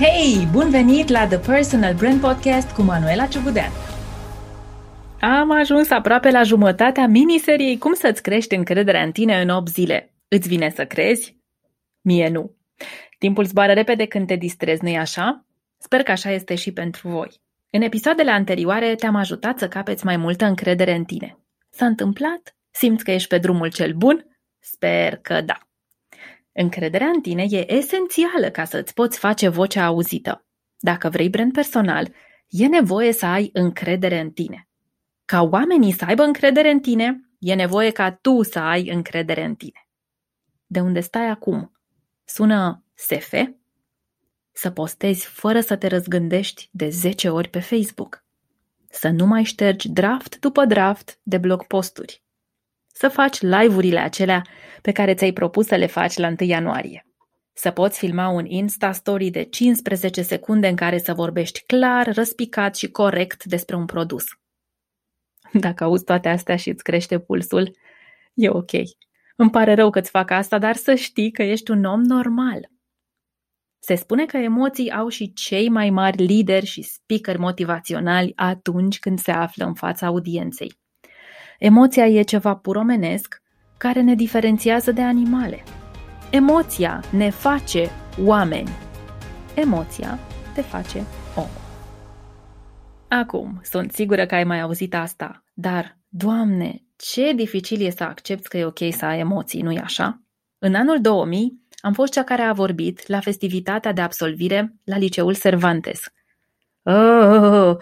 Hei, bun venit la The Personal Brand Podcast cu Manuela Ciugudean. Am ajuns aproape la jumătatea miniseriei Cum să-ți crești încrederea în tine în 8 zile. Îți vine să crezi? Mie nu. Timpul zboară repede când te distrezi, nu-i așa? Sper că așa este și pentru voi. În episoadele anterioare te-am ajutat să capeți mai multă încredere în tine. S-a întâmplat? Simți că ești pe drumul cel bun? Sper că da. Încrederea în tine e esențială ca să îți poți face vocea auzită. Dacă vrei brand personal, e nevoie să ai încredere în tine. Ca oamenii să aibă încredere în tine, e nevoie ca tu să ai încredere în tine. De unde stai acum? Sună SF? Să postezi fără să te răzgândești de 10 ori pe Facebook. Să nu mai ștergi draft după draft de blog posturi să faci live-urile acelea pe care ți-ai propus să le faci la 1 ianuarie. Să poți filma un Insta-story de 15 secunde în care să vorbești clar, răspicat și corect despre un produs. Dacă auzi toate astea și îți crește pulsul, e ok. Îmi pare rău că-ți fac asta, dar să știi că ești un om normal. Se spune că emoții au și cei mai mari lideri și speaker motivaționali atunci când se află în fața audienței. Emoția e ceva puromenesc care ne diferențiază de animale. Emoția ne face oameni. Emoția te face om. Acum, sunt sigură că ai mai auzit asta, dar, Doamne, ce dificil e să accepti că e ok să ai emoții, nu-i așa? În anul 2000 am fost cea care a vorbit la festivitatea de absolvire la liceul Cervantes. Oh, oh, oh.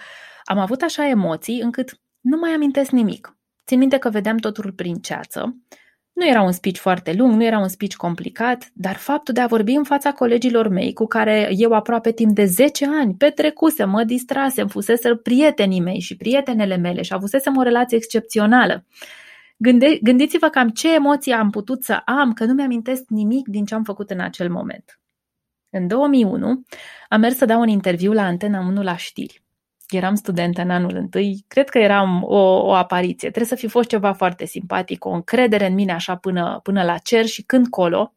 Am avut așa emoții încât nu mai amintesc nimic. Țin minte că vedeam totul prin ceață. Nu era un speech foarte lung, nu era un speech complicat, dar faptul de a vorbi în fața colegilor mei, cu care eu aproape timp de 10 ani petrecusem, mă distrasem, fusese prietenii mei și prietenele mele și avusesem o relație excepțională. Gânde- gândiți-vă cam ce emoții am putut să am, că nu mi-amintesc nimic din ce am făcut în acel moment. În 2001 am mers să dau un interviu la Antena 1 la știri eram studentă în anul întâi, cred că eram o, o apariție. Trebuie să fi fost ceva foarte simpatic, o încredere în mine așa până, până la cer și când colo.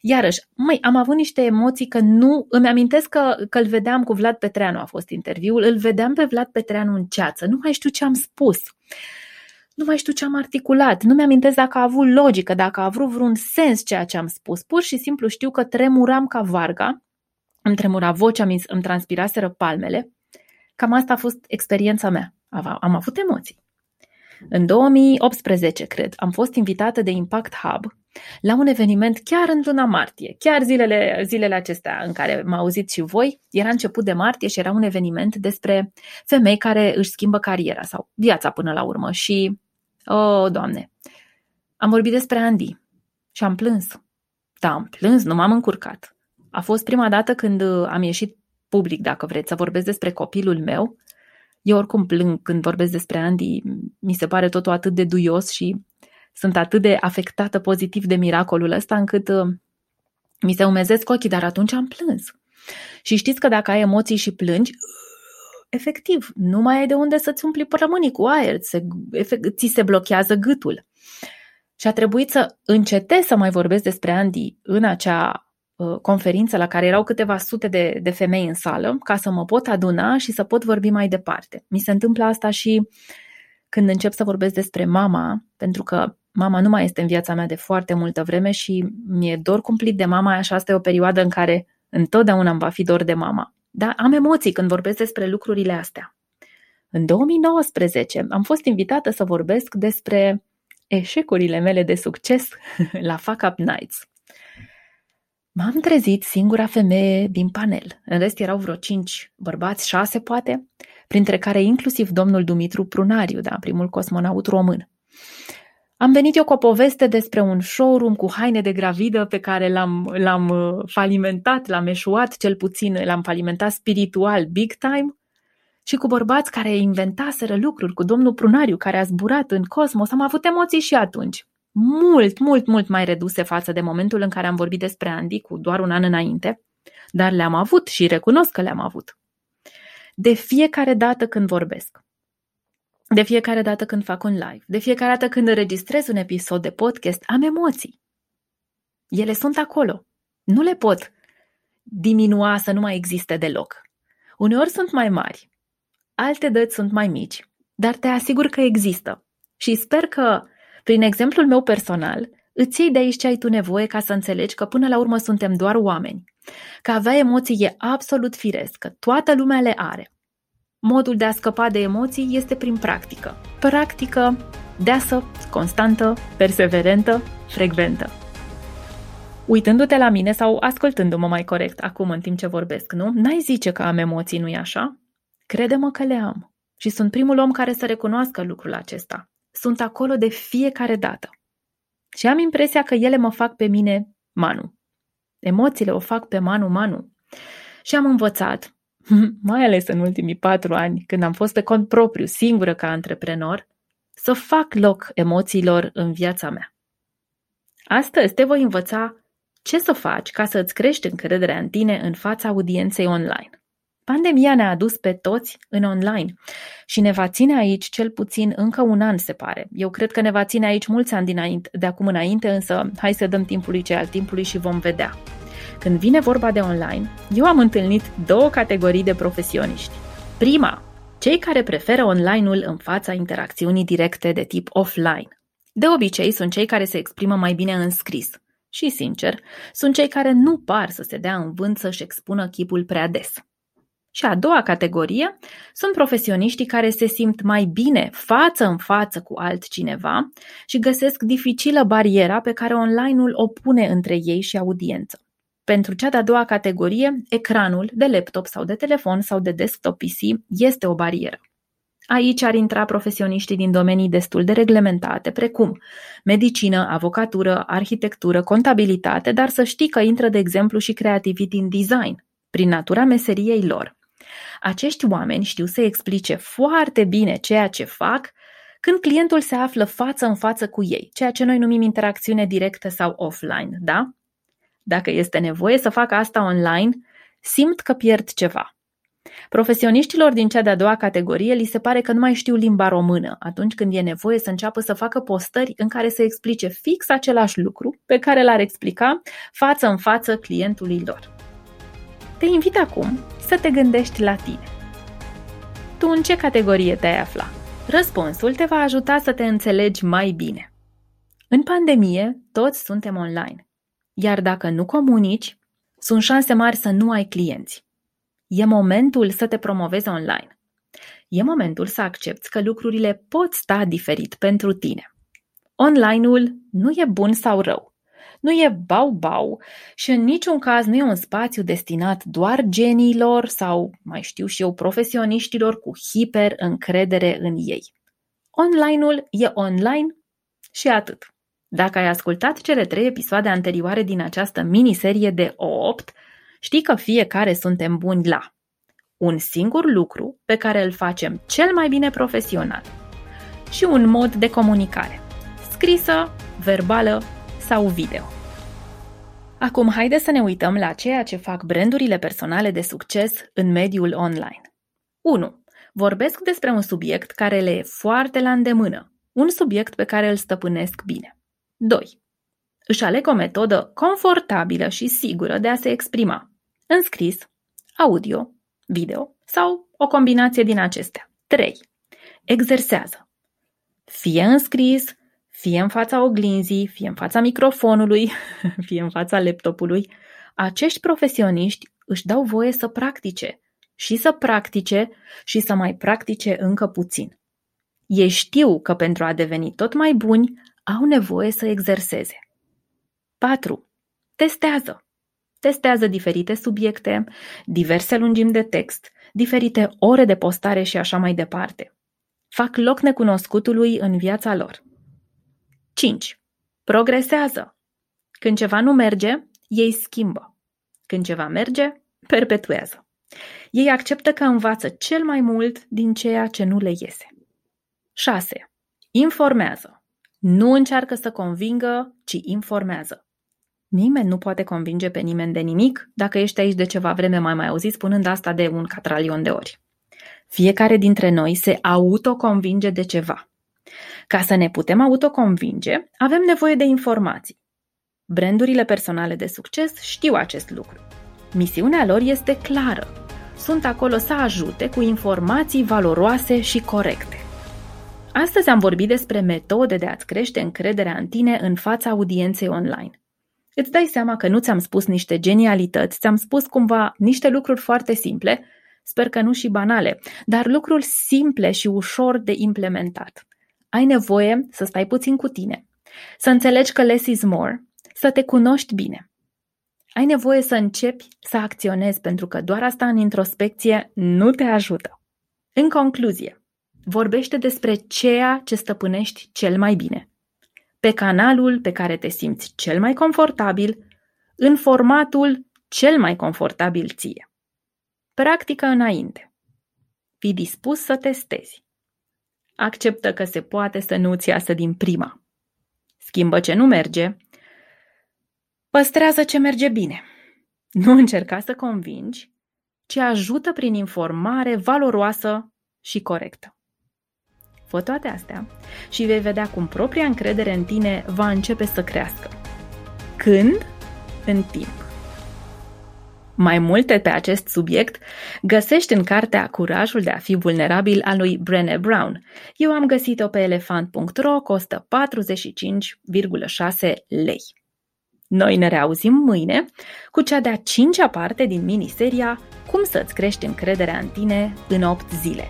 Iarăși, măi, am avut niște emoții că nu, îmi amintesc că, că îl vedeam cu Vlad Petreanu, a fost interviul, îl vedeam pe Vlad Petreanu în ceață, nu mai știu ce am spus, nu mai știu ce am articulat, nu mi-amintesc dacă a avut logică, dacă a avut vreun sens ceea ce am spus, pur și simplu știu că tremuram ca varga, îmi tremura vocea, îmi transpiraseră palmele Cam asta a fost experiența mea. Am avut emoții. În 2018, cred, am fost invitată de Impact Hub la un eveniment chiar în luna martie, chiar zilele, zilele acestea în care m-au auzit și voi. Era început de martie și era un eveniment despre femei care își schimbă cariera sau viața până la urmă. Și, oh, doamne, am vorbit despre Andy și am plâns. Da, am plâns, nu m-am încurcat. A fost prima dată când am ieșit public, dacă vreți, să vorbesc despre copilul meu. Eu oricum plâng când vorbesc despre Andy, mi se pare totul atât de duios și sunt atât de afectată pozitiv de miracolul ăsta încât uh, mi se umezesc ochii, dar atunci am plâns. Și știți că dacă ai emoții și plângi, efectiv, nu mai ai de unde să-ți umpli părămânii cu aer, se, efect, ți se blochează gâtul. Și a trebuit să încetez să mai vorbesc despre Andy în acea Uh, conferință la care erau câteva sute de, de femei în sală ca să mă pot aduna și să pot vorbi mai departe. Mi se întâmplă asta și când încep să vorbesc despre mama, pentru că mama nu mai este în viața mea de foarte multă vreme și mi-e dor cumplit de mama, așa asta e o perioadă în care întotdeauna îmi va fi dor de mama. Dar am emoții când vorbesc despre lucrurile astea. În 2019 am fost invitată să vorbesc despre eșecurile mele de succes la Fuck Up Nights. M-am trezit singura femeie din panel. În rest erau vreo cinci bărbați, șase poate, printre care inclusiv domnul Dumitru Prunariu, da, primul cosmonaut român. Am venit eu cu o poveste despre un showroom cu haine de gravidă pe care l-am, l-am uh, falimentat, l-am eșuat cel puțin, l-am falimentat spiritual big time și cu bărbați care inventaseră lucruri, cu domnul Prunariu care a zburat în cosmos. Am avut emoții și atunci mult, mult, mult mai reduse față de momentul în care am vorbit despre Andy cu doar un an înainte, dar le-am avut și recunosc că le-am avut. De fiecare dată când vorbesc, de fiecare dată când fac un live, de fiecare dată când înregistrez un episod de podcast, am emoții. Ele sunt acolo. Nu le pot diminua, să nu mai existe deloc. Uneori sunt mai mari, alte dăți sunt mai mici, dar te asigur că există. Și sper că, prin exemplul meu personal, îți iei de aici ce ai tu nevoie ca să înțelegi că până la urmă suntem doar oameni. Că avea emoții e absolut firesc, că toată lumea le are. Modul de a scăpa de emoții este prin practică. Practică deasă, constantă, perseverentă, frecventă. Uitându-te la mine sau ascultându-mă mai corect acum în timp ce vorbesc, nu? N-ai zice că am emoții, nu-i așa? Crede-mă că le am. Și sunt primul om care să recunoască lucrul acesta. Sunt acolo de fiecare dată. Și am impresia că ele mă fac pe mine Manu. Emoțiile o fac pe Manu Manu. Și am învățat, mai ales în ultimii patru ani, când am fost pe cont propriu, singură ca antreprenor, să fac loc emoțiilor în viața mea. Astăzi te voi învăța ce să faci ca să îți crești încrederea în tine în fața audienței online. Pandemia ne-a adus pe toți în online și ne va ține aici cel puțin încă un an, se pare. Eu cred că ne va ține aici mulți ani dinainte, de acum înainte, însă hai să dăm timpului ce al timpului și vom vedea. Când vine vorba de online, eu am întâlnit două categorii de profesioniști. Prima, cei care preferă online-ul în fața interacțiunii directe de tip offline. De obicei sunt cei care se exprimă mai bine în scris. Și, sincer, sunt cei care nu par să se dea în vânt să-și expună chipul prea des. Și a doua categorie sunt profesioniștii care se simt mai bine față în față cu altcineva și găsesc dificilă bariera pe care online-ul o pune între ei și audiență. Pentru cea de-a doua categorie, ecranul de laptop sau de telefon sau de desktop PC este o barieră. Aici ar intra profesioniștii din domenii destul de reglementate, precum medicină, avocatură, arhitectură, contabilitate, dar să știi că intră, de exemplu, și creativity în design, prin natura meseriei lor. Acești oameni știu să explice foarte bine ceea ce fac când clientul se află față în față cu ei, ceea ce noi numim interacțiune directă sau offline, da? Dacă este nevoie să facă asta online, simt că pierd ceva. Profesioniștilor din cea de-a doua categorie li se pare că nu mai știu limba română atunci când e nevoie să înceapă să facă postări în care să explice fix același lucru pe care l-ar explica față în față clientului lor. Te invit acum să te gândești la tine. Tu în ce categorie te-ai afla? Răspunsul te va ajuta să te înțelegi mai bine. În pandemie, toți suntem online. Iar dacă nu comunici, sunt șanse mari să nu ai clienți. E momentul să te promovezi online. E momentul să accepti că lucrurile pot sta diferit pentru tine. Online-ul nu e bun sau rău. Nu e bau-bau și în niciun caz nu e un spațiu destinat doar geniilor sau, mai știu și eu, profesioniștilor cu hiper încredere în ei. Online-ul e online și atât. Dacă ai ascultat cele trei episoade anterioare din această miniserie de 8, știi că fiecare suntem buni la un singur lucru pe care îl facem cel mai bine profesional și un mod de comunicare, scrisă, verbală sau video. Acum haide să ne uităm la ceea ce fac brandurile personale de succes în mediul online. 1. Vorbesc despre un subiect care le e foarte la îndemână, un subiect pe care îl stăpânesc bine. 2. Își aleg o metodă confortabilă și sigură de a se exprima, în scris, audio, video sau o combinație din acestea. 3. Exersează. Fie în scris, fie în fața oglinzii, fie în fața microfonului, fie în fața laptopului, acești profesioniști își dau voie să practice și să practice și să mai practice încă puțin. Ei știu că pentru a deveni tot mai buni, au nevoie să exerseze. 4. Testează. Testează diferite subiecte, diverse lungimi de text, diferite ore de postare și așa mai departe. Fac loc necunoscutului în viața lor. 5. Progresează. Când ceva nu merge, ei schimbă. Când ceva merge, perpetuează. Ei acceptă că învață cel mai mult din ceea ce nu le iese. 6. Informează. Nu încearcă să convingă, ci informează. Nimeni nu poate convinge pe nimeni de nimic dacă ești aici de ceva vreme mai mai auzit spunând asta de un catralion de ori. Fiecare dintre noi se autoconvinge de ceva. Ca să ne putem autoconvinge, avem nevoie de informații. Brandurile personale de succes știu acest lucru. Misiunea lor este clară. Sunt acolo să ajute cu informații valoroase și corecte. Astăzi am vorbit despre metode de a-ți crește încrederea în tine în fața audienței online. Îți dai seama că nu ți-am spus niște genialități, ți-am spus cumva niște lucruri foarte simple, sper că nu și banale, dar lucruri simple și ușor de implementat. Ai nevoie să stai puțin cu tine, să înțelegi că less is more, să te cunoști bine. Ai nevoie să începi să acționezi pentru că doar asta în introspecție nu te ajută. În concluzie, vorbește despre ceea ce stăpânești cel mai bine. Pe canalul pe care te simți cel mai confortabil, în formatul cel mai confortabil ție. Practică înainte. Fii dispus să testezi. Acceptă că se poate să nu-ți iasă din prima. Schimbă ce nu merge. Păstrează ce merge bine. Nu încerca să convingi, ci ajută prin informare valoroasă și corectă. Fă toate astea și vei vedea cum propria încredere în tine va începe să crească. Când? În timp. Mai multe pe acest subiect găsești în cartea Curajul de a fi vulnerabil a lui Brené Brown. Eu am găsit-o pe elefant.ro, costă 45,6 lei. Noi ne reauzim mâine cu cea de-a cincea parte din miniseria Cum să-ți crești încrederea în tine în 8 zile.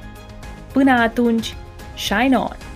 Până atunci, shine on!